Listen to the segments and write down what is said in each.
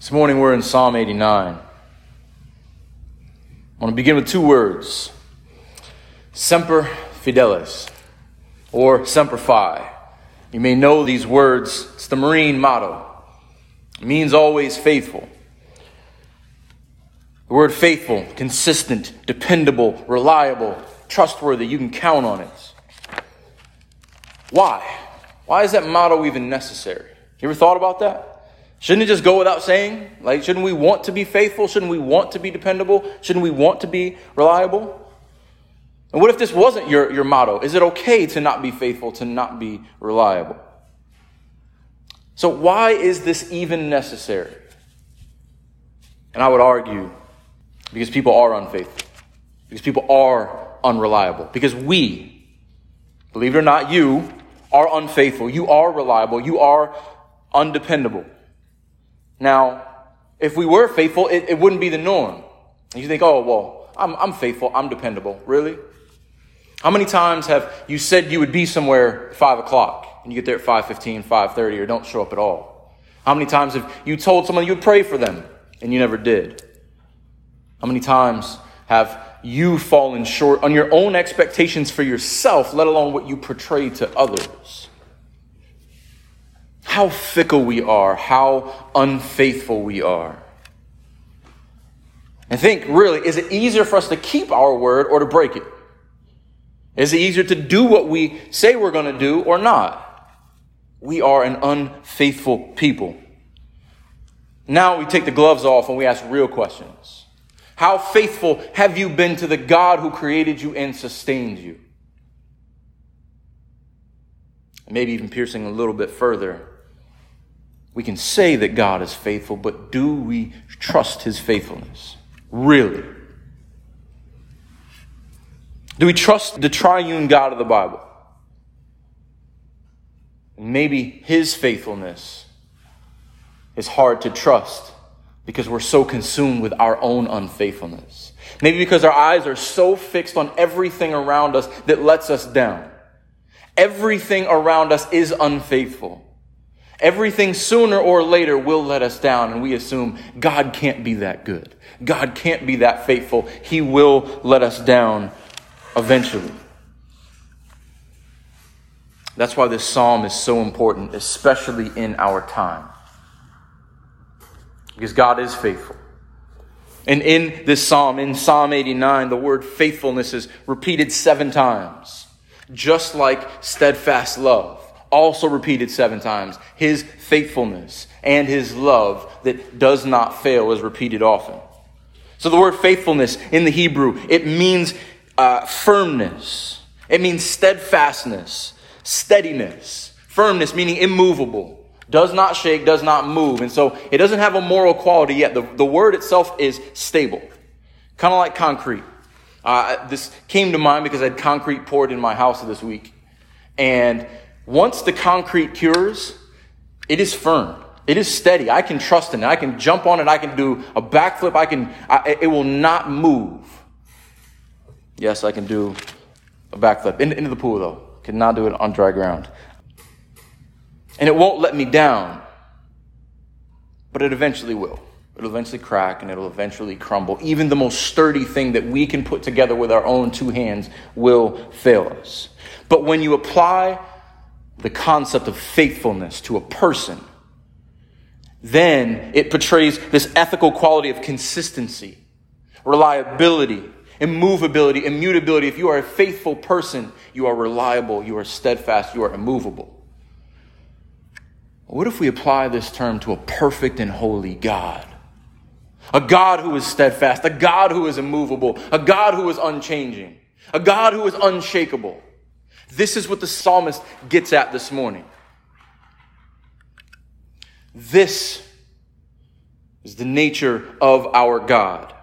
This morning we're in Psalm 89. I want to begin with two words Semper Fidelis, or Semper Fi. You may know these words, it's the Marine motto. It means always faithful. The word faithful, consistent, dependable, reliable, trustworthy, you can count on it. Why? Why is that motto even necessary? You ever thought about that? Shouldn't it just go without saying? Like, shouldn't we want to be faithful? Shouldn't we want to be dependable? Shouldn't we want to be reliable? And what if this wasn't your, your motto? Is it okay to not be faithful, to not be reliable? So, why is this even necessary? And I would argue because people are unfaithful, because people are unreliable, because we, believe it or not, you are unfaithful, you are reliable, you are undependable. Now, if we were faithful, it, it wouldn't be the norm. You think, oh, well, I'm, I'm faithful, I'm dependable. Really? How many times have you said you would be somewhere at 5 o'clock and you get there at 5.15, 5.30 or don't show up at all? How many times have you told someone you would pray for them and you never did? How many times have you fallen short on your own expectations for yourself, let alone what you portray to others? How fickle we are, how unfaithful we are. And think, really, is it easier for us to keep our word or to break it? Is it easier to do what we say we're going to do or not? We are an unfaithful people. Now we take the gloves off and we ask real questions. How faithful have you been to the God who created you and sustained you? Maybe even piercing a little bit further. We can say that God is faithful, but do we trust his faithfulness? Really? Do we trust the triune God of the Bible? Maybe his faithfulness is hard to trust because we're so consumed with our own unfaithfulness. Maybe because our eyes are so fixed on everything around us that lets us down. Everything around us is unfaithful. Everything sooner or later will let us down, and we assume God can't be that good. God can't be that faithful. He will let us down eventually. That's why this psalm is so important, especially in our time. Because God is faithful. And in this psalm, in Psalm 89, the word faithfulness is repeated seven times, just like steadfast love also repeated seven times. His faithfulness and his love that does not fail is repeated often. So the word faithfulness in the Hebrew, it means uh, firmness. It means steadfastness, steadiness, firmness, meaning immovable. Does not shake, does not move. And so it doesn't have a moral quality yet. The, the word itself is stable, kind of like concrete. Uh, this came to mind because I had concrete poured in my house this week. And once the concrete cures, it is firm. It is steady. I can trust in it. I can jump on it. I can do a backflip. I can, I, it will not move. Yes, I can do a backflip in, into the pool though. Cannot do it on dry ground. And it won't let me down. But it eventually will. It'll eventually crack and it'll eventually crumble. Even the most sturdy thing that we can put together with our own two hands will fail us. But when you apply the concept of faithfulness to a person, then it portrays this ethical quality of consistency, reliability, immovability, immutability. If you are a faithful person, you are reliable, you are steadfast, you are immovable. What if we apply this term to a perfect and holy God? A God who is steadfast, a God who is immovable, a God who is unchanging, a God who is unshakable. This is what the psalmist gets at this morning. This is the nature of our God.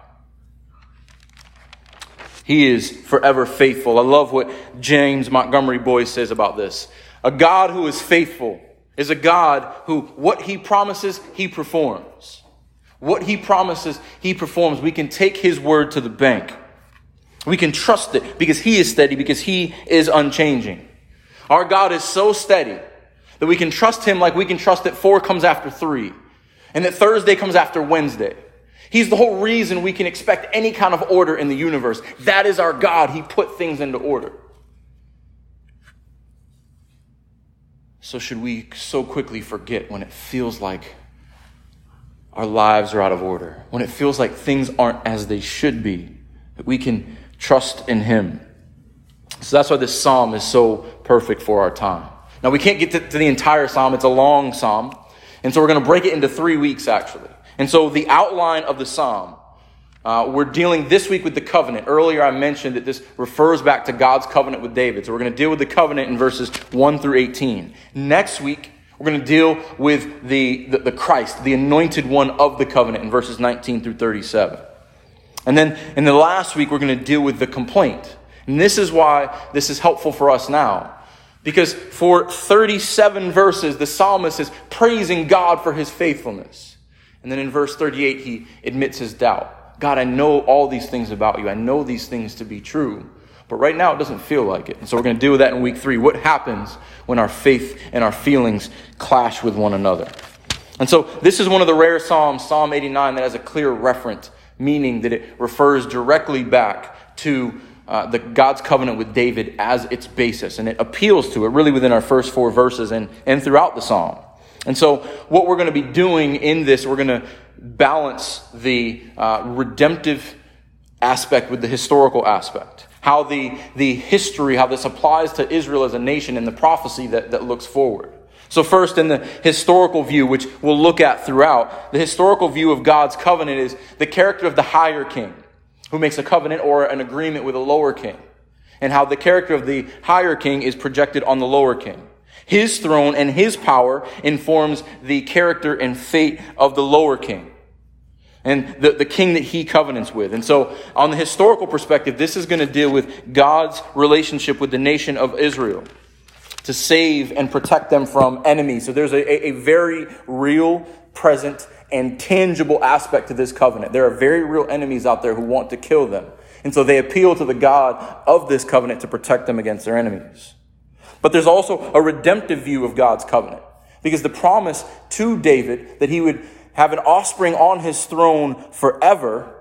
He is forever faithful. I love what James Montgomery Boice says about this. A God who is faithful is a God who, what he promises, he performs. What he promises, he performs. We can take his word to the bank. We can trust it because He is steady, because He is unchanging. Our God is so steady that we can trust Him like we can trust that four comes after three. and that Thursday comes after Wednesday. He's the whole reason we can expect any kind of order in the universe. That is our God. He put things into order. So, should we so quickly forget when it feels like our lives are out of order, when it feels like things aren't as they should be, that we can trust in Him? So, that's why this psalm is so perfect for our time. Now, we can't get to, to the entire psalm, it's a long psalm. And so, we're going to break it into three weeks, actually. And so, the outline of the psalm uh, we're dealing this week with the covenant. Earlier, I mentioned that this refers back to God's covenant with David. So we're going to deal with the covenant in verses 1 through 18. Next week, we're going to deal with the, the, the Christ, the anointed one of the covenant in verses 19 through 37. And then in the last week, we're going to deal with the complaint. And this is why this is helpful for us now. Because for 37 verses, the psalmist is praising God for his faithfulness. And then in verse 38, he admits his doubt. God, I know all these things about you. I know these things to be true. But right now, it doesn't feel like it. And so we're going to deal with that in week three. What happens when our faith and our feelings clash with one another? And so this is one of the rare Psalms, Psalm 89, that has a clear referent, meaning that it refers directly back to uh, the God's covenant with David as its basis. And it appeals to it really within our first four verses and, and throughout the Psalm. And so what we're going to be doing in this, we're going to balance the uh, redemptive aspect with the historical aspect. How the, the history, how this applies to Israel as a nation and the prophecy that, that looks forward. So, first, in the historical view, which we'll look at throughout, the historical view of God's covenant is the character of the higher king who makes a covenant or an agreement with a lower king, and how the character of the higher king is projected on the lower king. His throne and his power informs the character and fate of the lower king and the, the king that he covenants with. And so, on the historical perspective, this is going to deal with God's relationship with the nation of Israel to save and protect them from enemies. So, there's a, a very real, present, and tangible aspect to this covenant. There are very real enemies out there who want to kill them. And so, they appeal to the God of this covenant to protect them against their enemies. But there's also a redemptive view of God's covenant. Because the promise to David that he would have an offspring on his throne forever,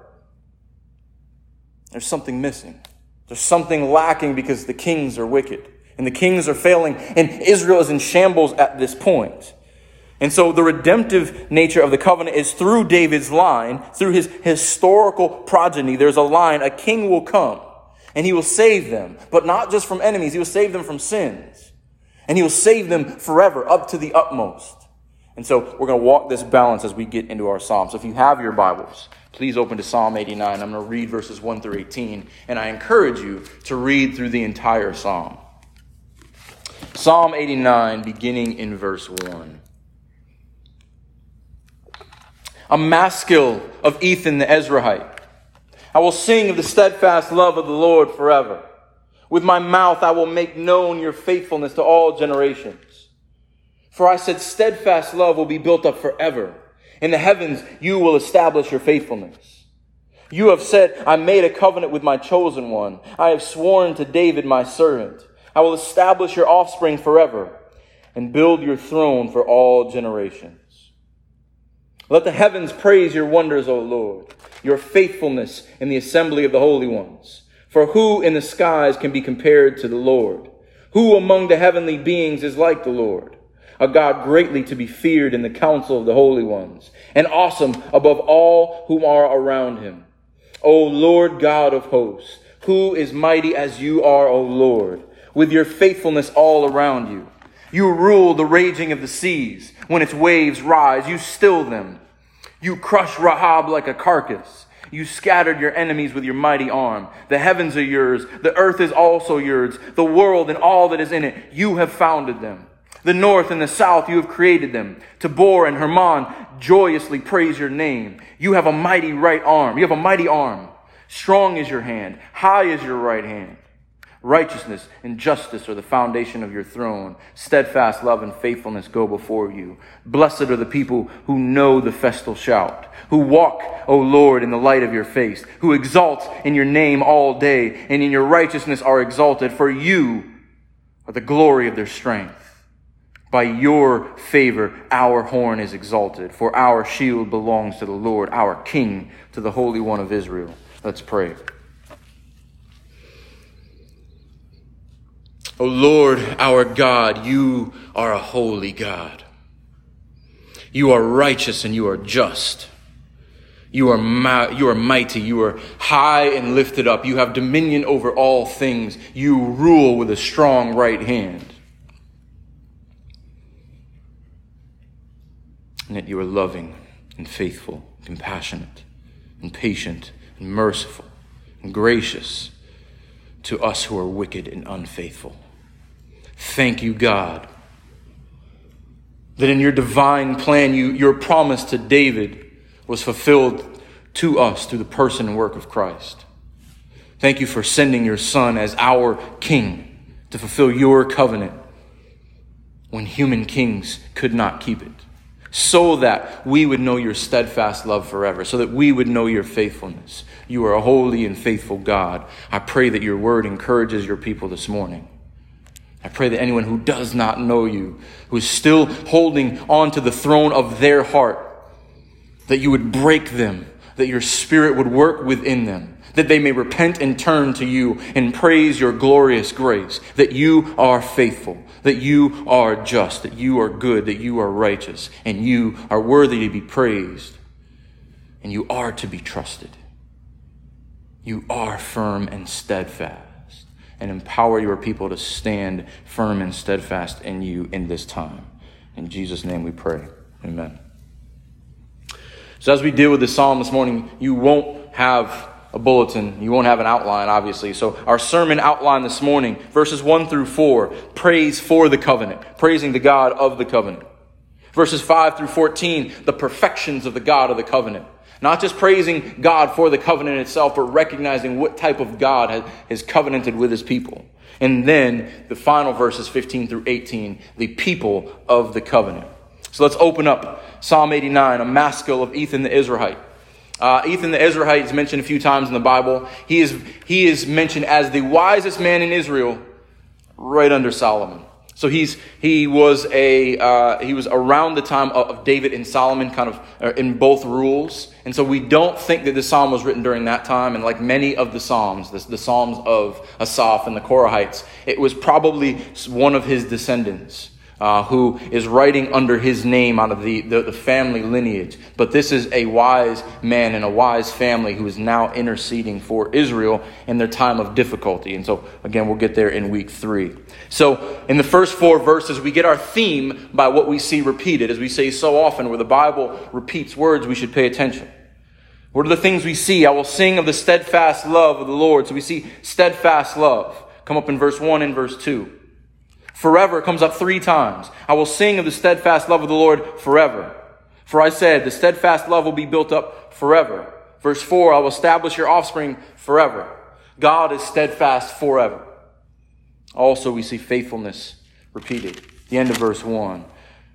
there's something missing. There's something lacking because the kings are wicked and the kings are failing and Israel is in shambles at this point. And so the redemptive nature of the covenant is through David's line, through his historical progeny. There's a line, a king will come and he will save them, but not just from enemies. He will save them from sins. And he will save them forever, up to the utmost. And so we're going to walk this balance as we get into our Psalms. So if you have your Bibles, please open to Psalm 89. I'm going to read verses 1 through 18, and I encourage you to read through the entire psalm. Psalm 89, beginning in verse 1. A maskil of Ethan the Ezrahite. I will sing of the steadfast love of the Lord forever. With my mouth I will make known your faithfulness to all generations. For I said, steadfast love will be built up forever. In the heavens you will establish your faithfulness. You have said, I made a covenant with my chosen one. I have sworn to David my servant. I will establish your offspring forever and build your throne for all generations. Let the heavens praise your wonders, O Lord your faithfulness in the assembly of the holy ones. For who in the skies can be compared to the Lord? Who among the heavenly beings is like the Lord? A God greatly to be feared in the council of the holy ones, and awesome above all whom are around him. O Lord God of hosts, who is mighty as you are, O Lord, with your faithfulness all around you. You rule the raging of the seas. When its waves rise, you still them. You crush Rahab like a carcass. You scattered your enemies with your mighty arm. The heavens are yours. The earth is also yours. The world and all that is in it, you have founded them. The north and the south, you have created them. Tabor and Hermon joyously praise your name. You have a mighty right arm. You have a mighty arm. Strong is your hand. High is your right hand. Righteousness and justice are the foundation of your throne. Steadfast love and faithfulness go before you. Blessed are the people who know the festal shout, who walk, O Lord, in the light of your face, who exalt in your name all day, and in your righteousness are exalted, for you are the glory of their strength. By your favor, our horn is exalted, for our shield belongs to the Lord, our King, to the Holy One of Israel. Let's pray. O Lord, our God, you are a holy God. You are righteous and you are just. You are, ma- you are mighty. You are high and lifted up. You have dominion over all things. You rule with a strong right hand. And yet you are loving and faithful, compassionate and patient and merciful and gracious to us who are wicked and unfaithful. Thank you, God, that in your divine plan, you, your promise to David was fulfilled to us through the person and work of Christ. Thank you for sending your Son as our King to fulfill your covenant when human kings could not keep it, so that we would know your steadfast love forever, so that we would know your faithfulness. You are a holy and faithful God. I pray that your word encourages your people this morning. I pray that anyone who does not know you, who is still holding on to the throne of their heart, that you would break them, that your spirit would work within them, that they may repent and turn to you and praise your glorious grace, that you are faithful, that you are just, that you are good, that you are righteous, and you are worthy to be praised, and you are to be trusted. You are firm and steadfast, and empower your people to stand firm and steadfast in you in this time. In Jesus' name we pray. Amen. So, as we deal with this psalm this morning, you won't have a bulletin. You won't have an outline, obviously. So, our sermon outline this morning, verses 1 through 4, praise for the covenant, praising the God of the covenant. Verses 5 through 14, the perfections of the God of the covenant. Not just praising God for the covenant itself, but recognizing what type of God has covenanted with his people. And then the final verses 15 through 18, the people of the covenant. So let's open up Psalm 89, a maskil of Ethan the Ezrahite. Uh, Ethan the Ezrahite is mentioned a few times in the Bible. He is, he is mentioned as the wisest man in Israel right under Solomon. So he's, he, was a, uh, he was around the time of, David and Solomon, kind of uh, in both rules. And so we don't think that this psalm was written during that time. And like many of the psalms, the, the psalms of Asaph and the Korahites, it was probably one of his descendants uh, who is writing under his name out of the, the, the, family lineage. But this is a wise man and a wise family who is now interceding for Israel in their time of difficulty. And so, again, we'll get there in week three. So, in the first four verses, we get our theme by what we see repeated. As we say so often, where the Bible repeats words, we should pay attention. What are the things we see? I will sing of the steadfast love of the Lord. So we see steadfast love come up in verse 1 and verse 2. Forever comes up three times. I will sing of the steadfast love of the Lord forever. For I said, the steadfast love will be built up forever. Verse 4, I will establish your offspring forever. God is steadfast forever. Also, we see faithfulness repeated. The end of verse 1.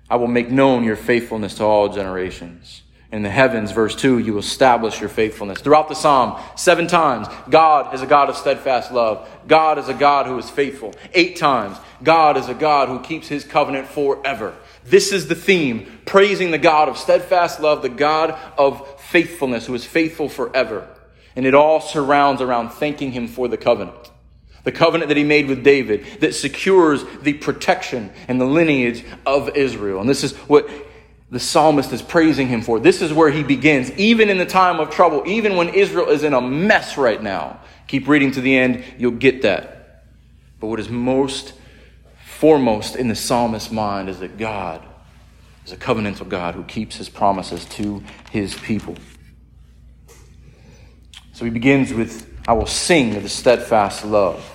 I will make known your faithfulness to all generations in the heavens, verse 2, you establish your faithfulness. Throughout the psalm, seven times, God is a God of steadfast love. God is a God who is faithful. Eight times, God is a God who keeps his covenant forever. This is the theme, praising the God of steadfast love, the God of faithfulness, who is faithful forever. And it all surrounds around thanking him for the covenant. The covenant that he made with David that secures the protection and the lineage of Israel. And this is what the psalmist is praising him for. This is where he begins, even in the time of trouble, even when Israel is in a mess right now. Keep reading to the end, you'll get that. But what is most foremost in the psalmist's mind is that God is a covenantal God who keeps his promises to his people. So he begins with, I will sing of the steadfast love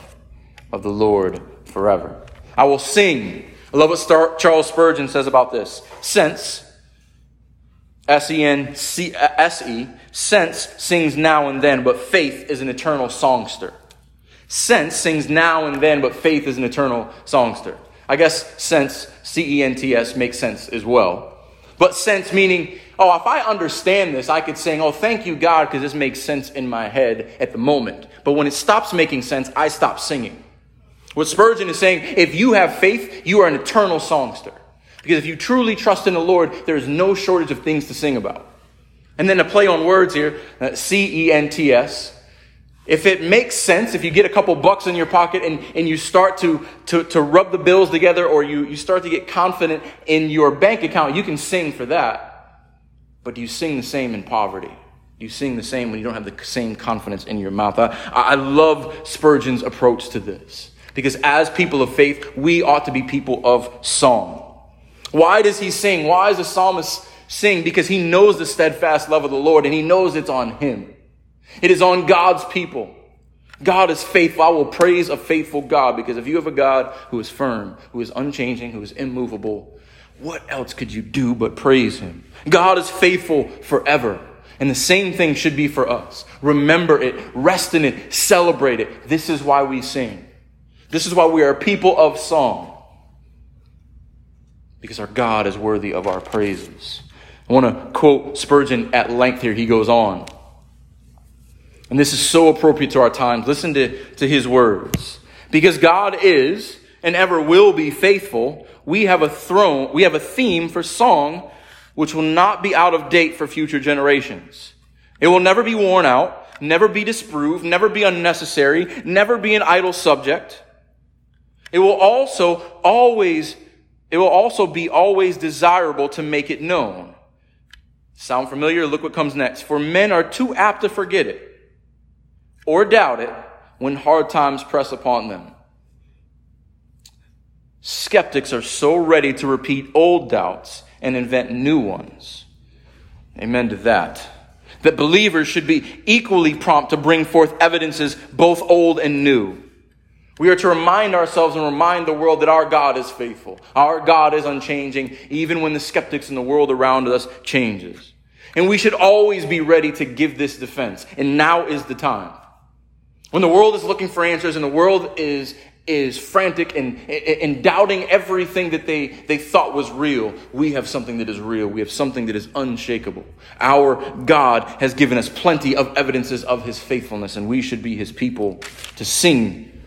of the Lord forever. I will sing. I love what Charles Spurgeon says about this. Since S-E-N-C-S-E, uh, sense sings now and then, but faith is an eternal songster. Sense sings now and then, but faith is an eternal songster. I guess sense, C-E-N-T-S, makes sense as well. But sense meaning, oh, if I understand this, I could sing, oh, thank you, God, because this makes sense in my head at the moment. But when it stops making sense, I stop singing. What Spurgeon is saying, if you have faith, you are an eternal songster. Because if you truly trust in the Lord, there is no shortage of things to sing about. And then a play on words here, uh, C E N T S. If it makes sense, if you get a couple bucks in your pocket and, and you start to, to, to rub the bills together or you, you start to get confident in your bank account, you can sing for that. But do you sing the same in poverty? Do you sing the same when you don't have the same confidence in your mouth? I, I love Spurgeon's approach to this because as people of faith, we ought to be people of song. Why does he sing? Why does the psalmist sing? Because he knows the steadfast love of the Lord and he knows it's on him. It is on God's people. God is faithful. I will praise a faithful God because if you have a God who is firm, who is unchanging, who is immovable, what else could you do but praise him? God is faithful forever. And the same thing should be for us. Remember it, rest in it, celebrate it. This is why we sing. This is why we are people of song. Because our God is worthy of our praises. I want to quote Spurgeon at length here. He goes on. And this is so appropriate to our times. Listen to, to his words. Because God is and ever will be faithful, we have a throne, we have a theme for song which will not be out of date for future generations. It will never be worn out, never be disproved, never be unnecessary, never be an idle subject. It will also always, it will also be always desirable to make it known. Sound familiar? Look what comes next. For men are too apt to forget it or doubt it when hard times press upon them. Skeptics are so ready to repeat old doubts and invent new ones. Amen to that. That believers should be equally prompt to bring forth evidences both old and new. We are to remind ourselves and remind the world that our God is faithful. Our God is unchanging, even when the skeptics in the world around us changes. And we should always be ready to give this defense. And now is the time. When the world is looking for answers and the world is, is frantic and, and doubting everything that they, they thought was real, we have something that is real. We have something that is unshakable. Our God has given us plenty of evidences of his faithfulness, and we should be his people to sing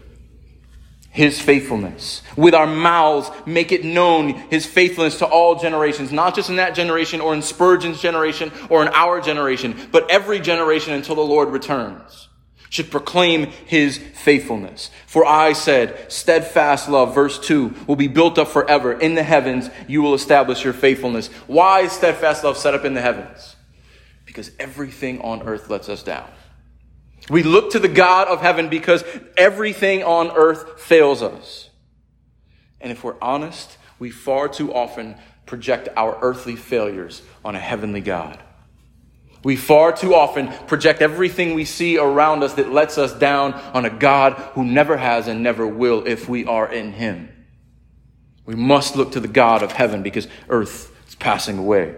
his faithfulness. With our mouths, make it known his faithfulness to all generations, not just in that generation or in Spurgeon's generation or in our generation, but every generation until the Lord returns should proclaim his faithfulness. For I said, steadfast love, verse 2, will be built up forever. In the heavens, you will establish your faithfulness. Why is steadfast love set up in the heavens? Because everything on earth lets us down. We look to the God of heaven because everything on earth fails us. And if we're honest, we far too often project our earthly failures on a heavenly God. We far too often project everything we see around us that lets us down on a God who never has and never will if we are in Him. We must look to the God of heaven because earth is passing away.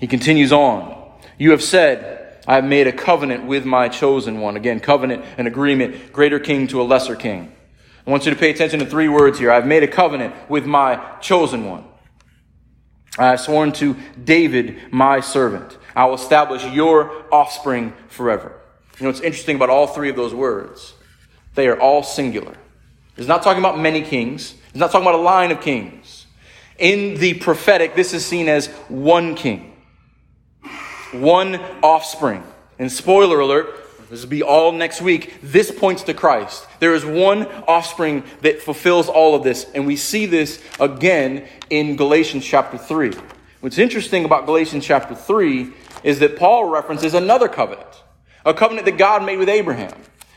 He continues on. You have said, I have made a covenant with my chosen one. Again, covenant, an agreement, greater king to a lesser king. I want you to pay attention to three words here. I've made a covenant with my chosen one. I have sworn to David, my servant. I will establish your offspring forever. You know what's interesting about all three of those words? They are all singular. It's not talking about many kings. It's not talking about a line of kings. In the prophetic, this is seen as one king, one offspring. And spoiler alert, this will be all next week. This points to Christ. There is one offspring that fulfills all of this, and we see this again in Galatians chapter 3. What's interesting about Galatians chapter 3 is that Paul references another covenant, a covenant that God made with Abraham.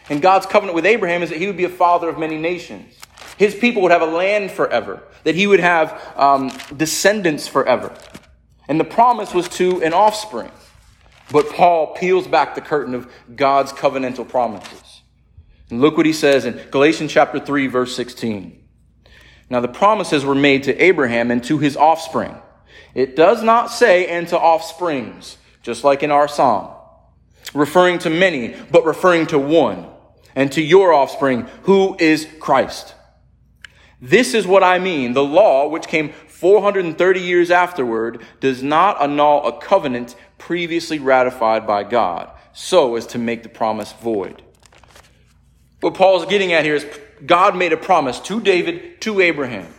And God's covenant with Abraham is that he would be a father of many nations. His people would have a land forever, that he would have um, descendants forever. And the promise was to an offspring. But Paul peels back the curtain of God's covenantal promises. And look what he says in Galatians chapter 3 verse 16. Now the promises were made to Abraham and to his offspring. It does not say and to offsprings, just like in our psalm, referring to many, but referring to one, and to your offspring, who is Christ. This is what I mean. The law, which came 430 years afterward, does not annul a covenant previously ratified by God, so as to make the promise void. What Paul is getting at here is God made a promise to David, to Abraham.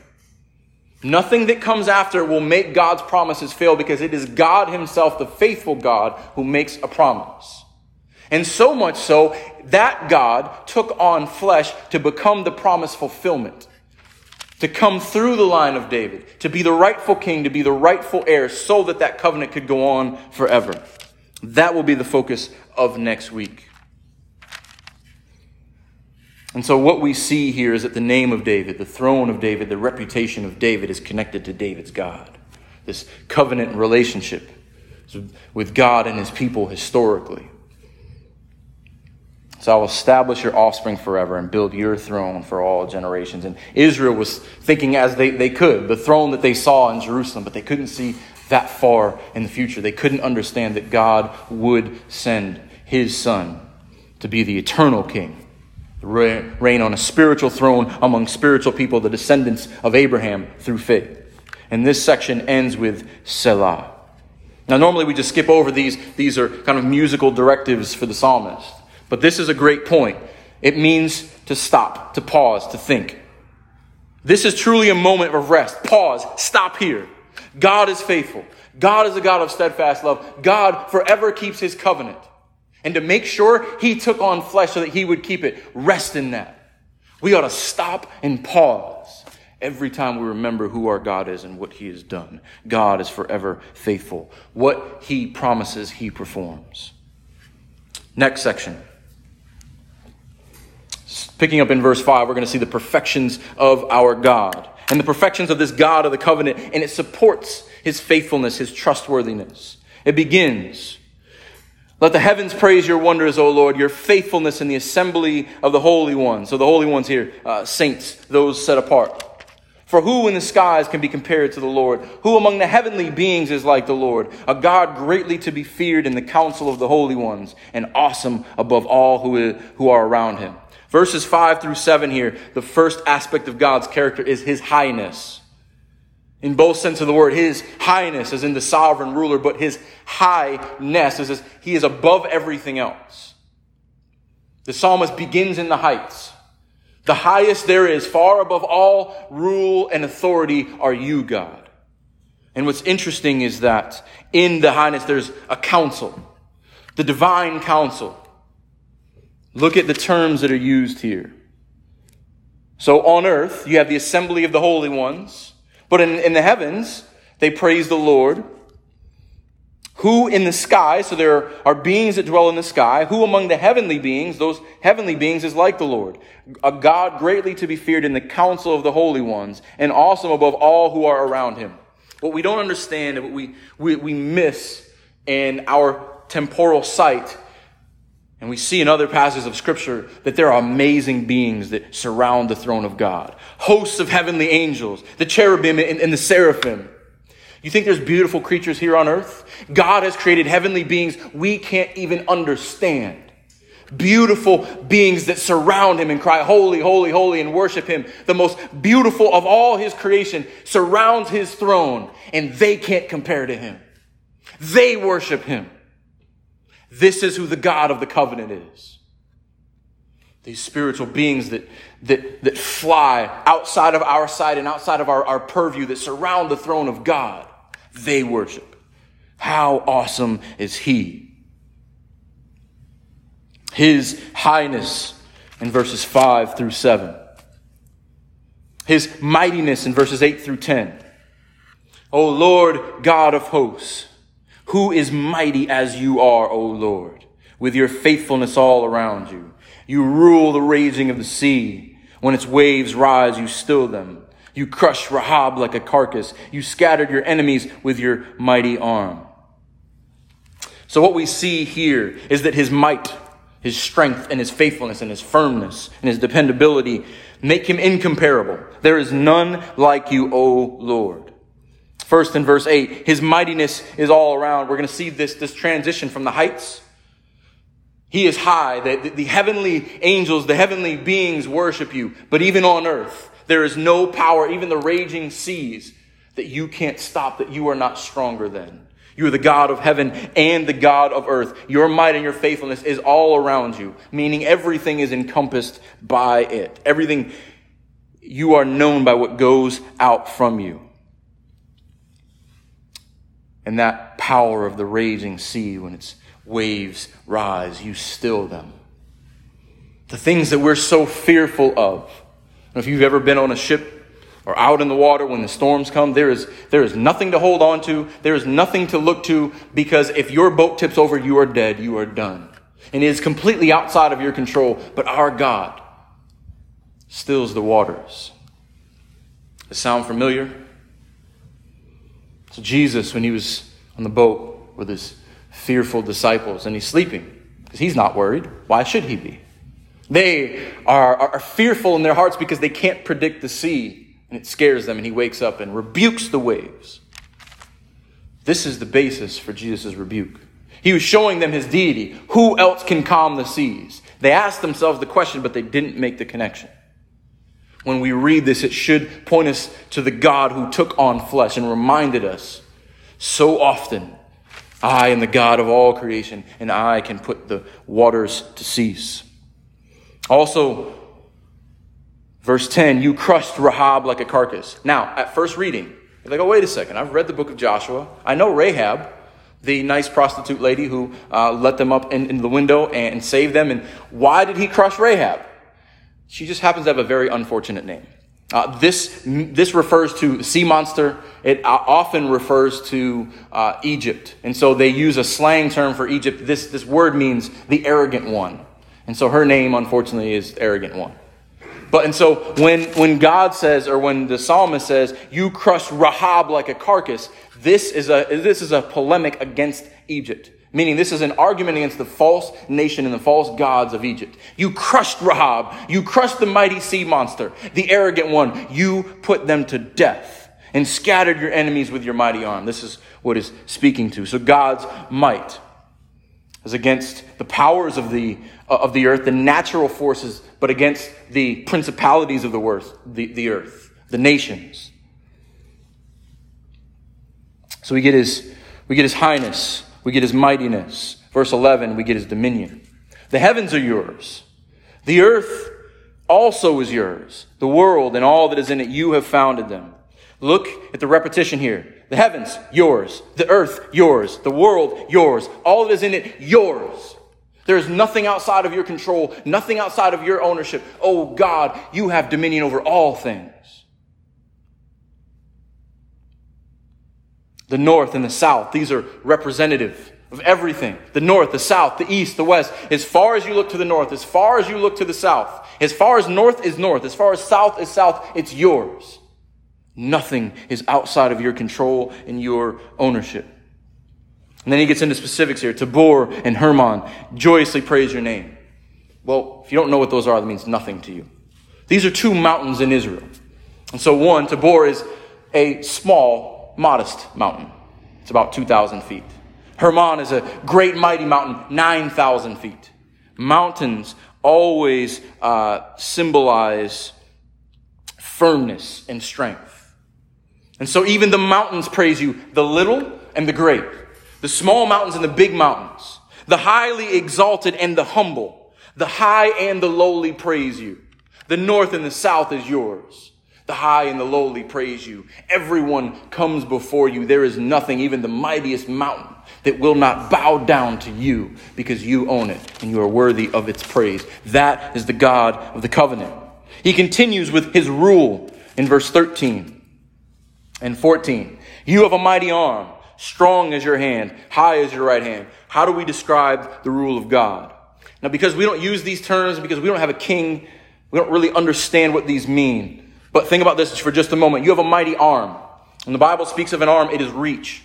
Nothing that comes after will make God's promises fail because it is God Himself, the faithful God, who makes a promise. And so much so, that God took on flesh to become the promise fulfillment, to come through the line of David, to be the rightful king, to be the rightful heir, so that that covenant could go on forever. That will be the focus of next week. And so, what we see here is that the name of David, the throne of David, the reputation of David is connected to David's God. This covenant relationship with God and his people historically. So I will establish your offspring forever and build your throne for all generations. And Israel was thinking as they, they could, the throne that they saw in Jerusalem, but they couldn't see that far in the future. They couldn't understand that God would send his son to be the eternal king reign on a spiritual throne among spiritual people, the descendants of Abraham through faith. And this section ends with Selah. Now, normally we just skip over these. These are kind of musical directives for the psalmist. But this is a great point. It means to stop, to pause, to think. This is truly a moment of rest. Pause. Stop here. God is faithful. God is a God of steadfast love. God forever keeps his covenant. And to make sure he took on flesh so that he would keep it, rest in that. We ought to stop and pause every time we remember who our God is and what he has done. God is forever faithful. What he promises, he performs. Next section. Picking up in verse 5, we're going to see the perfections of our God and the perfections of this God of the covenant, and it supports his faithfulness, his trustworthiness. It begins let the heavens praise your wonders, O Lord, your faithfulness in the assembly of the holy ones. So the holy ones here, uh, saints, those set apart. For who in the skies can be compared to the Lord? Who among the heavenly beings is like the Lord? A God greatly to be feared in the council of the holy ones, and awesome above all who, who are around him. Verses 5 through 7 here, the first aspect of God's character is his highness in both sense of the word. His highness is in the sovereign ruler, but his highness is as he is above everything else. The psalmist begins in the heights. The highest there is, far above all rule and authority, are you, God. And what's interesting is that in the highness there's a council, the divine council. Look at the terms that are used here. So on earth, you have the assembly of the holy ones. But in, in the heavens, they praise the Lord. Who in the sky, so there are beings that dwell in the sky, who among the heavenly beings, those heavenly beings is like the Lord, a God greatly to be feared in the council of the holy ones, and awesome above all who are around him. What we don't understand and what we, we, we miss in our temporal sight and we see in other passages of Scripture that there are amazing beings that surround the throne of God. Hosts of heavenly angels, the cherubim and, and the seraphim. You think there's beautiful creatures here on earth? God has created heavenly beings we can't even understand. Beautiful beings that surround him and cry, Holy, holy, holy, and worship him. The most beautiful of all his creation surrounds his throne, and they can't compare to him. They worship him. This is who the God of the covenant is. These spiritual beings that, that, that fly outside of our sight and outside of our, our purview that surround the throne of God, they worship. How awesome is He? His highness in verses 5 through 7. His mightiness in verses 8 through 10. O Lord God of hosts, who is mighty as you are, O Lord, with your faithfulness all around you? You rule the raging of the sea. When its waves rise, you still them. You crush Rahab like a carcass. You scattered your enemies with your mighty arm. So what we see here is that his might, his strength, and his faithfulness, and his firmness, and his dependability make him incomparable. There is none like you, O Lord. First in verse 8, his mightiness is all around. We're going to see this, this transition from the heights. He is high. The, the, the heavenly angels, the heavenly beings worship you. But even on earth, there is no power, even the raging seas, that you can't stop, that you are not stronger than. You are the God of heaven and the God of earth. Your might and your faithfulness is all around you, meaning everything is encompassed by it. Everything, you are known by what goes out from you. And that power of the raging sea when its waves rise, you still them. The things that we're so fearful of. If you've ever been on a ship or out in the water when the storms come, there is, there is nothing to hold on to. There is nothing to look to because if your boat tips over, you are dead. You are done. And it is completely outside of your control. But our God stills the waters. Does sound familiar? Jesus, when he was on the boat with his fearful disciples and he's sleeping because he's not worried. Why should he be? They are, are fearful in their hearts because they can't predict the sea and it scares them and he wakes up and rebukes the waves. This is the basis for Jesus' rebuke. He was showing them his deity. Who else can calm the seas? They asked themselves the question, but they didn't make the connection. When we read this, it should point us to the God who took on flesh and reminded us so often I am the God of all creation, and I can put the waters to cease. Also, verse 10, you crushed Rahab like a carcass. Now, at first reading, you're like, oh, wait a second. I've read the book of Joshua. I know Rahab, the nice prostitute lady who uh, let them up in, in the window and saved them. And why did he crush Rahab? She just happens to have a very unfortunate name. Uh, this, this refers to sea monster. It uh, often refers to uh, Egypt. And so they use a slang term for Egypt. This, this word means the arrogant one. And so her name, unfortunately, is arrogant one. But and so when, when God says, or when the psalmist says, you crush Rahab like a carcass, this is a, this is a polemic against Egypt. Meaning, this is an argument against the false nation and the false gods of Egypt. You crushed Rahab. You crushed the mighty sea monster, the arrogant one. You put them to death and scattered your enemies with your mighty arm. This is what is speaking to. So God's might is against the powers of the, uh, of the earth, the natural forces, but against the principalities of the earth, the, the earth, the nations. So we get his, we get his highness we get his mightiness. Verse 11, we get his dominion. The heavens are yours. The earth also is yours. The world and all that is in it, you have founded them. Look at the repetition here. The heavens, yours. The earth, yours. The world, yours. All that is in it, yours. There is nothing outside of your control, nothing outside of your ownership. Oh God, you have dominion over all things. The north and the south. These are representative of everything. The north, the south, the east, the west. As far as you look to the north, as far as you look to the south, as far as north is north, as far as south is south, it's yours. Nothing is outside of your control and your ownership. And then he gets into specifics here. Tabor and Hermon joyously praise your name. Well, if you don't know what those are, that means nothing to you. These are two mountains in Israel. And so one, Tabor is a small modest mountain. It's about 2,000 feet. Hermon is a great mighty mountain, 9,000 feet. Mountains always uh, symbolize firmness and strength. And so even the mountains praise you, the little and the great, the small mountains and the big mountains, the highly exalted and the humble, the high and the lowly praise you. The north and the south is yours. The high and the lowly praise you. Everyone comes before you. There is nothing, even the mightiest mountain, that will not bow down to you because you own it and you are worthy of its praise. That is the God of the covenant. He continues with his rule in verse 13 and 14. You have a mighty arm, strong as your hand, high as your right hand. How do we describe the rule of God? Now, because we don't use these terms, because we don't have a king, we don't really understand what these mean. But think about this for just a moment. You have a mighty arm. When the Bible speaks of an arm, it is reach.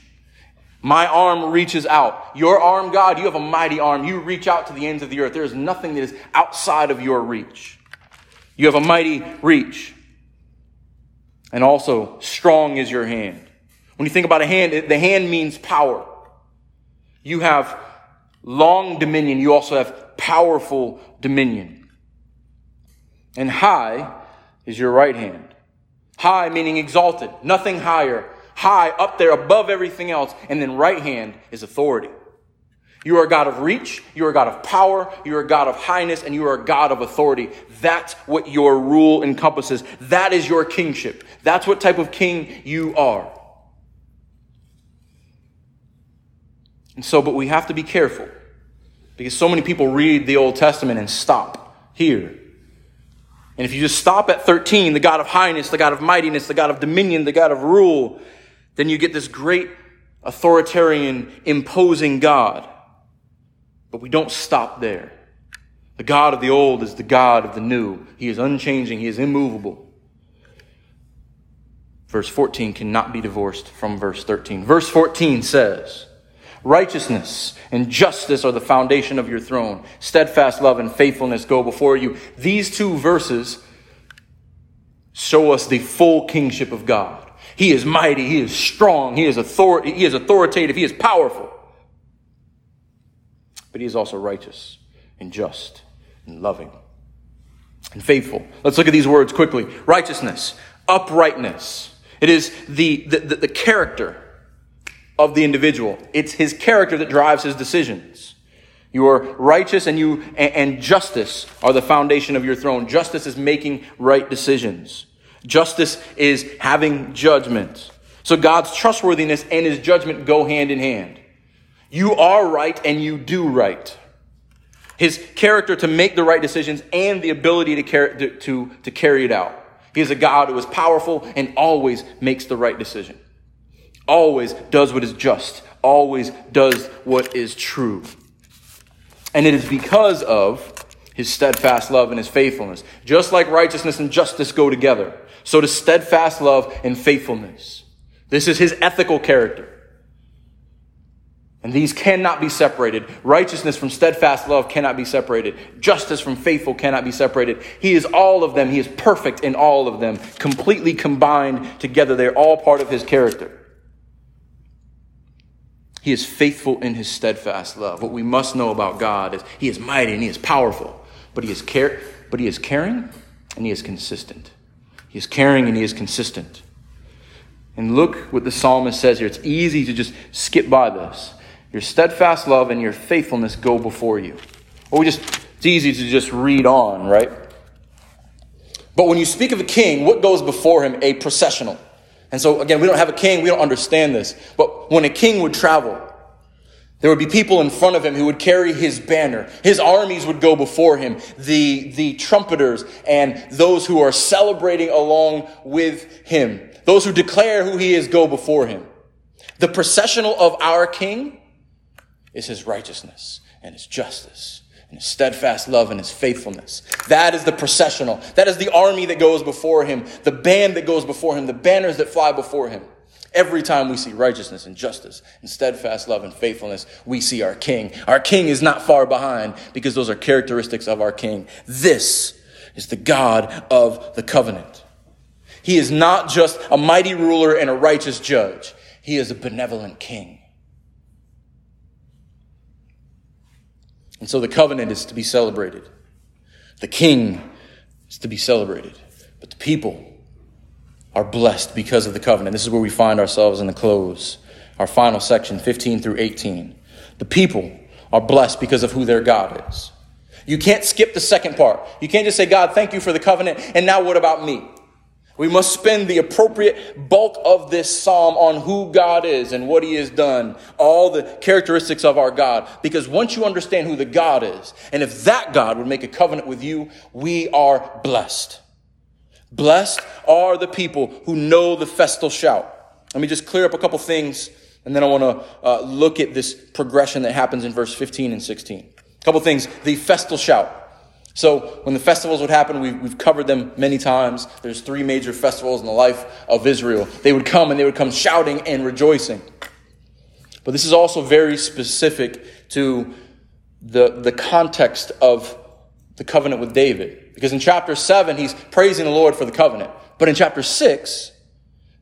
My arm reaches out. Your arm, God, you have a mighty arm. You reach out to the ends of the earth. There is nothing that is outside of your reach. You have a mighty reach. And also, strong is your hand. When you think about a hand, the hand means power. You have long dominion. You also have powerful dominion. And high is your right hand. High meaning exalted, nothing higher. High, up there, above everything else. And then right hand is authority. You are a God of reach, you are a God of power, you are a God of highness, and you are a God of authority. That's what your rule encompasses. That is your kingship. That's what type of king you are. And so, but we have to be careful because so many people read the Old Testament and stop here. And if you just stop at 13, the God of highness, the God of mightiness, the God of dominion, the God of rule, then you get this great authoritarian, imposing God. But we don't stop there. The God of the old is the God of the new. He is unchanging. He is immovable. Verse 14 cannot be divorced from verse 13. Verse 14 says, Righteousness and justice are the foundation of your throne. Steadfast love and faithfulness go before you. These two verses show us the full kingship of God. He is mighty, he is strong, he is, author- he is authoritative, he is powerful. But he is also righteous and just and loving and faithful. Let's look at these words quickly. Righteousness, uprightness. It is the, the, the, the character of the individual. It's his character that drives his decisions. You are righteous and you and, justice are the foundation of your throne. Justice is making right decisions. Justice is having judgment. So God's trustworthiness and his judgment go hand in hand. You are right and you do right. His character to make the right decisions and the ability to, carry, to, to carry it out. He is a God who is powerful and always makes the right decision always does what is just, always does what is true. And it is because of his steadfast love and his faithfulness. Just like righteousness and justice go together, so does steadfast love and faithfulness. This is his ethical character. And these cannot be separated. Righteousness from steadfast love cannot be separated. Justice from faithful cannot be separated. He is all of them. He is perfect in all of them, completely combined together. They're all part of his character. He is faithful in his steadfast love. What we must know about God is he is mighty and he is powerful, but he is care but he is caring and he is consistent. He is caring and he is consistent. And look what the psalmist says here. It's easy to just skip by this. Your steadfast love and your faithfulness go before you. Or we just it's easy to just read on, right? But when you speak of a king, what goes before him? A processional. And so, again, we don't have a king, we don't understand this. But when a king would travel, there would be people in front of him who would carry his banner. His armies would go before him. The, the trumpeters and those who are celebrating along with him. Those who declare who he is go before him. The processional of our king is his righteousness and his justice his steadfast love and his faithfulness. That is the processional. That is the army that goes before him, the band that goes before him, the banners that fly before him. Every time we see righteousness and justice and steadfast love and faithfulness, we see our king. Our king is not far behind because those are characteristics of our king. This is the God of the covenant. He is not just a mighty ruler and a righteous judge. He is a benevolent king. And so the covenant is to be celebrated. The king is to be celebrated. But the people are blessed because of the covenant. This is where we find ourselves in the close, our final section, 15 through 18. The people are blessed because of who their God is. You can't skip the second part. You can't just say, God, thank you for the covenant, and now what about me? We must spend the appropriate bulk of this psalm on who God is and what he has done, all the characteristics of our God. Because once you understand who the God is, and if that God would make a covenant with you, we are blessed. Blessed are the people who know the festal shout. Let me just clear up a couple things, and then I want to uh, look at this progression that happens in verse 15 and 16. A couple things. The festal shout. So when the festivals would happen, we've, we've covered them many times. There's three major festivals in the life of Israel. They would come and they would come shouting and rejoicing. But this is also very specific to the, the context of the covenant with David. Because in chapter 7, he's praising the Lord for the covenant. But in chapter 6,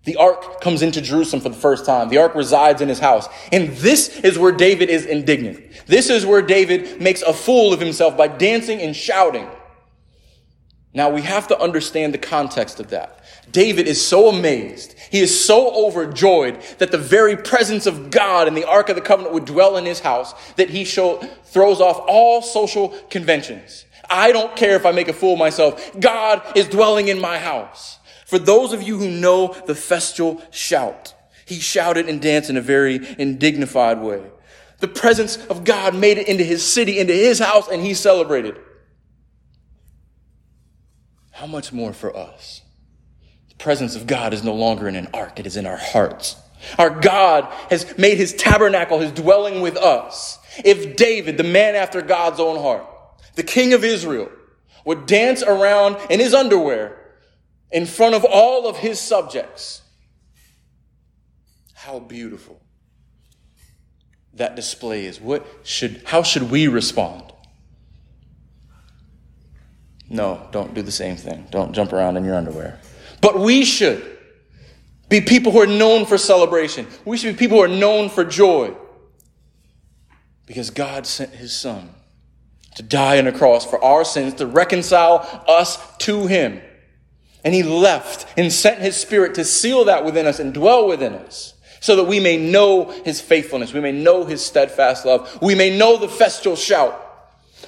the ark comes into Jerusalem for the first time. The ark resides in his house. And this is where David is indignant. This is where David makes a fool of himself by dancing and shouting. Now we have to understand the context of that. David is so amazed. He is so overjoyed that the very presence of God and the Ark of the Covenant would dwell in his house that he show, throws off all social conventions. I don't care if I make a fool of myself. God is dwelling in my house. For those of you who know the festal shout, he shouted and danced in a very indignified way. The presence of God made it into his city, into his house, and he celebrated. How much more for us? The presence of God is no longer in an ark, it is in our hearts. Our God has made his tabernacle, his dwelling with us. If David, the man after God's own heart, the king of Israel, would dance around in his underwear in front of all of his subjects, how beautiful that display is. What should, how should we respond? No, don't do the same thing. Don't jump around in your underwear. But we should be people who are known for celebration. We should be people who are known for joy. Because God sent his son to die on a cross for our sins, to reconcile us to him. And he left and sent his spirit to seal that within us and dwell within us so that we may know his faithfulness. We may know his steadfast love. We may know the festal shout.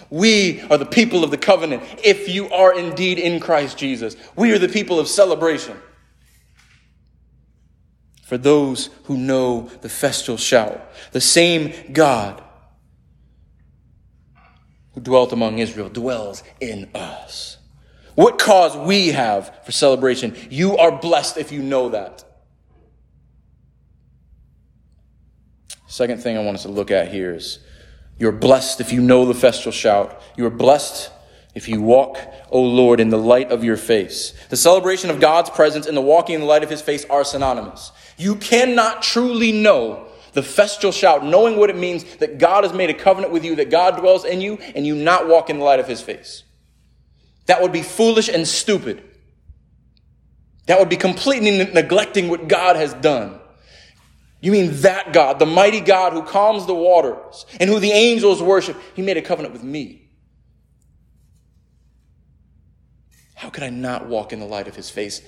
We are the people of the covenant if you are indeed in Christ Jesus. We are the people of celebration. For those who know the festal shout, the same God who dwelt among Israel dwells in us. What cause we have for celebration? You are blessed if you know that. Second thing I want us to look at here is you're blessed if you know the festal shout. You are blessed if you walk, O Lord, in the light of your face. The celebration of God's presence and the walking in the light of his face are synonymous. You cannot truly know the festal shout, knowing what it means that God has made a covenant with you, that God dwells in you, and you not walk in the light of his face. That would be foolish and stupid. That would be completely neglecting what God has done. You mean that God, the mighty God who calms the waters and who the angels worship, he made a covenant with me. How could I not walk in the light of his face?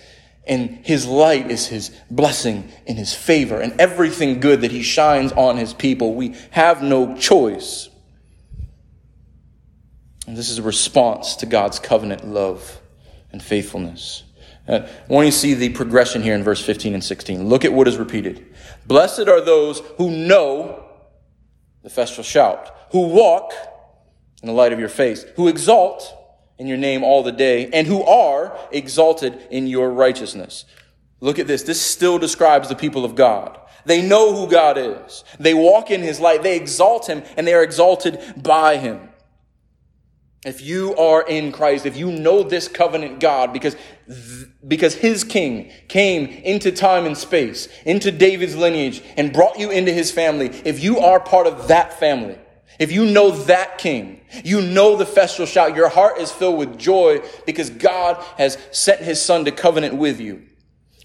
And his light is his blessing and his favor and everything good that he shines on his people. We have no choice. And this is a response to God's covenant love and faithfulness. Uh, I want you to see the progression here in verse 15 and 16. Look at what is repeated. Blessed are those who know the festal shout, who walk in the light of your face, who exalt in your name all the day, and who are exalted in your righteousness. Look at this. This still describes the people of God. They know who God is. They walk in his light. They exalt him, and they are exalted by him. If you are in Christ, if you know this covenant God, because, because his king came into time and space, into David's lineage, and brought you into his family, if you are part of that family, if you know that king, you know the festal shout, your heart is filled with joy because God has sent his son to covenant with you.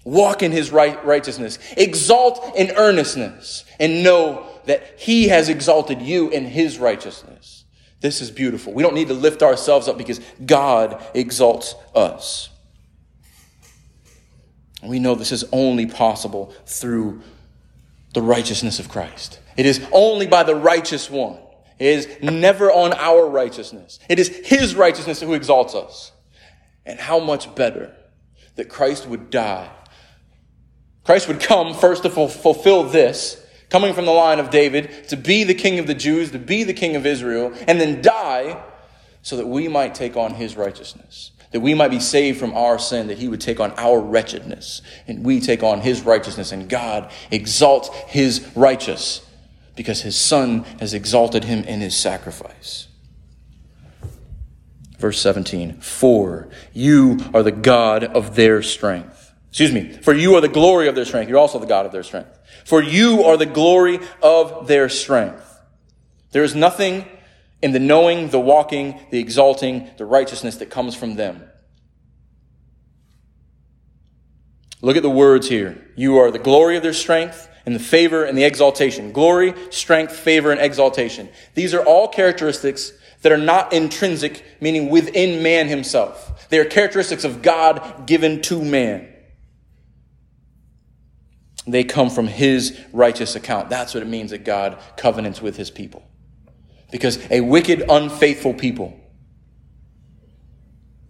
Walk in his right, righteousness. Exalt in earnestness and know that he has exalted you in his righteousness. This is beautiful. We don't need to lift ourselves up because God exalts us. We know this is only possible through the righteousness of Christ. It is only by the righteous one. It is never on our righteousness. It is His righteousness who exalts us. And how much better that Christ would die. Christ would come first to fulfill this, coming from the line of David, to be the king of the Jews, to be the king of Israel, and then die so that we might take on his righteousness, that we might be saved from our sin, that he would take on our wretchedness, and we take on his righteousness, and God exalts his righteous because his son has exalted him in his sacrifice. Verse 17, for you are the God of their strength. Excuse me, for you are the glory of their strength. You're also the God of their strength. For you are the glory of their strength. There is nothing in the knowing, the walking, the exalting, the righteousness that comes from them. Look at the words here. You are the glory of their strength and the favor and the exaltation. Glory, strength, favor, and exaltation. These are all characteristics that are not intrinsic, meaning within man himself. They are characteristics of God given to man. They come from his righteous account. That's what it means that God covenants with his people. Because a wicked, unfaithful people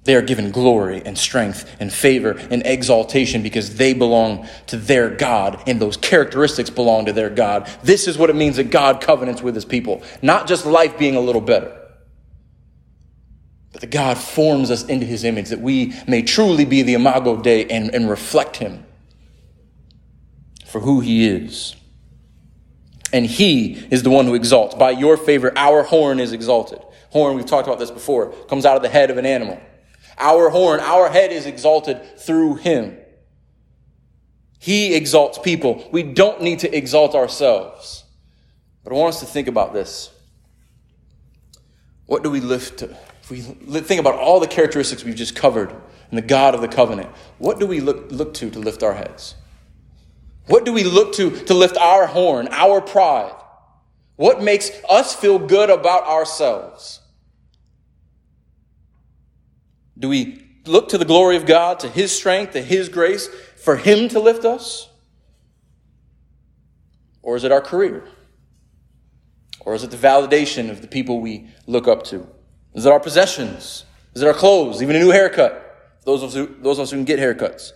They are given glory and strength and favor and exaltation because they belong to their God and those characteristics belong to their God. This is what it means that God covenants with his people. Not just life being a little better, but that God forms us into his image that we may truly be the imago Dei and, and reflect him for who he is. And he is the one who exalts. By your favor, our horn is exalted. Horn, we've talked about this before, comes out of the head of an animal. Our horn, our head is exalted through him. He exalts people. We don't need to exalt ourselves. But I want us to think about this. What do we lift to? If we think about all the characteristics we've just covered and the God of the covenant, what do we look, look to to lift our heads? What do we look to to lift our horn, our pride? What makes us feel good about ourselves? Do we look to the glory of God, to His strength, to His grace, for Him to lift us? Or is it our career? Or is it the validation of the people we look up to? Is it our possessions? Is it our clothes? Even a new haircut? Those of us who, those of us who can get haircuts.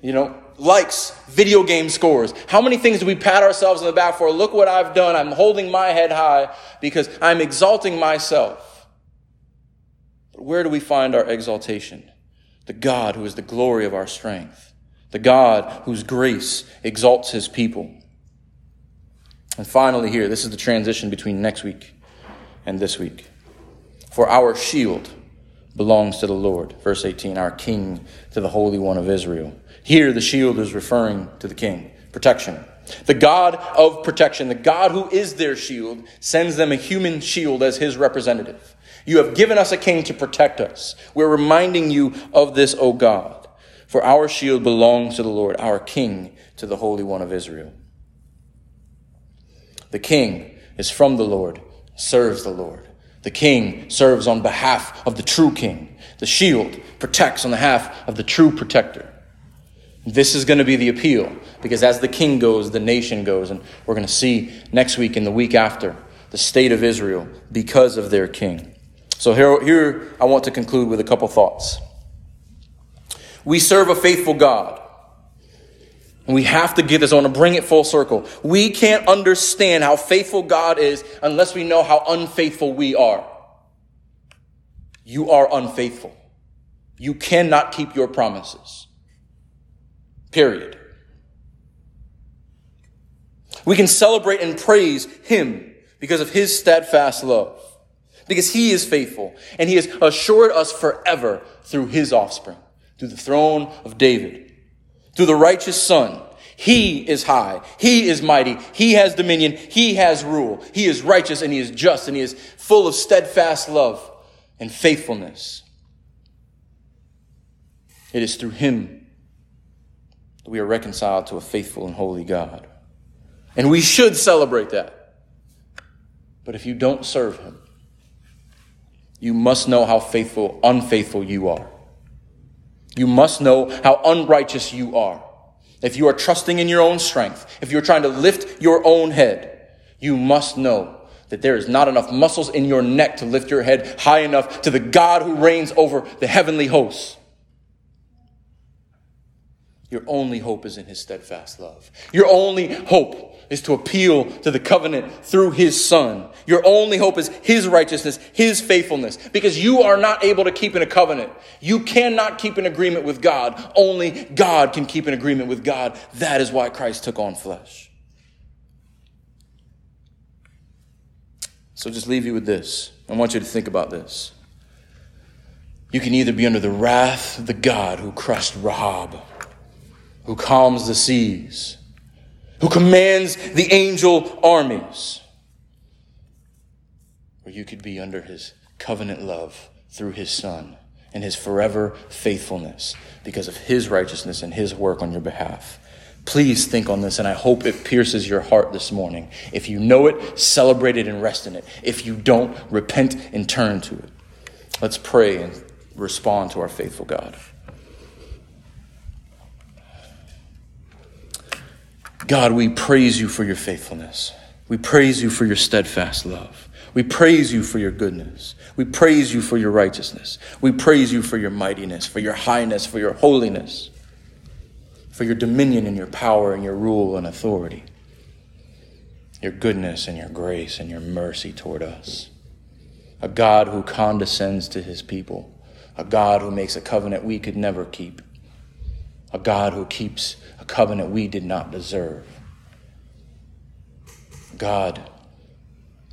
You know, likes, video game scores. How many things do we pat ourselves on the back for? Look what I've done. I'm holding my head high because I'm exalting myself. But where do we find our exaltation? The God who is the glory of our strength, the God whose grace exalts his people. And finally, here, this is the transition between next week and this week. For our shield belongs to the Lord. Verse 18, our King to the Holy One of Israel. Here, the shield is referring to the King, protection. The God of protection, the God who is their shield, sends them a human shield as his representative. You have given us a king to protect us. We're reminding you of this, O God. For our shield belongs to the Lord, our king to the Holy One of Israel. The king is from the Lord, serves the Lord. The king serves on behalf of the true king. The shield protects on behalf of the true protector. This is going to be the appeal because as the king goes, the nation goes. And we're going to see next week and the week after the state of Israel because of their king. So here, here I want to conclude with a couple thoughts. We serve a faithful God. We have to get this, I want to bring it full circle. We can't understand how faithful God is unless we know how unfaithful we are. You are unfaithful. You cannot keep your promises. Period. We can celebrate and praise Him because of His steadfast love because he is faithful and he has assured us forever through his offspring, through the throne of David, through the righteous son. He is high. He is mighty. He has dominion. He has rule. He is righteous and he is just and he is full of steadfast love and faithfulness. It is through him that we are reconciled to a faithful and holy God. And we should celebrate that. But if you don't serve him, you must know how faithful, unfaithful you are. You must know how unrighteous you are. If you are trusting in your own strength, if you're trying to lift your own head, you must know that there is not enough muscles in your neck to lift your head high enough to the God who reigns over the heavenly hosts. Your only hope is in his steadfast love. Your only hope is to appeal to the covenant through his son. Your only hope is his righteousness, his faithfulness, because you are not able to keep in a covenant. You cannot keep an agreement with God. Only God can keep an agreement with God. That is why Christ took on flesh. So just leave you with this. I want you to think about this. You can either be under the wrath of the God who crushed Rahab, who calms the seas, who commands the angel armies. Or you could be under his covenant love through his son and his forever faithfulness because of his righteousness and his work on your behalf. Please think on this, and I hope it pierces your heart this morning. If you know it, celebrate it and rest in it. If you don't, repent and turn to it. Let's pray and respond to our faithful God. God, we praise you for your faithfulness. We praise you for your steadfast love. We praise you for your goodness. We praise you for your righteousness. We praise you for your mightiness, for your highness, for your holiness, for your dominion and your power and your rule and authority, your goodness and your grace and your mercy toward us. A God who condescends to his people, a God who makes a covenant we could never keep, a God who keeps a covenant we did not deserve. God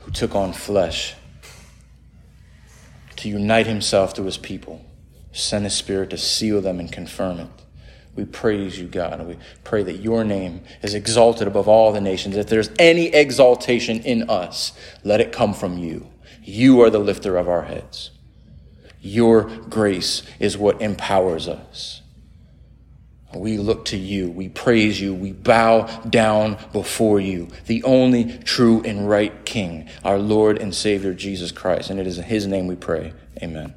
who took on flesh to unite himself to his people, send his spirit to seal them and confirm it. We praise you, God, and we pray that your name is exalted above all the nations. If there's any exaltation in us, let it come from you. You are the lifter of our heads. Your grace is what empowers us. We look to you. We praise you. We bow down before you, the only true and right King, our Lord and Savior, Jesus Christ. And it is in his name we pray. Amen.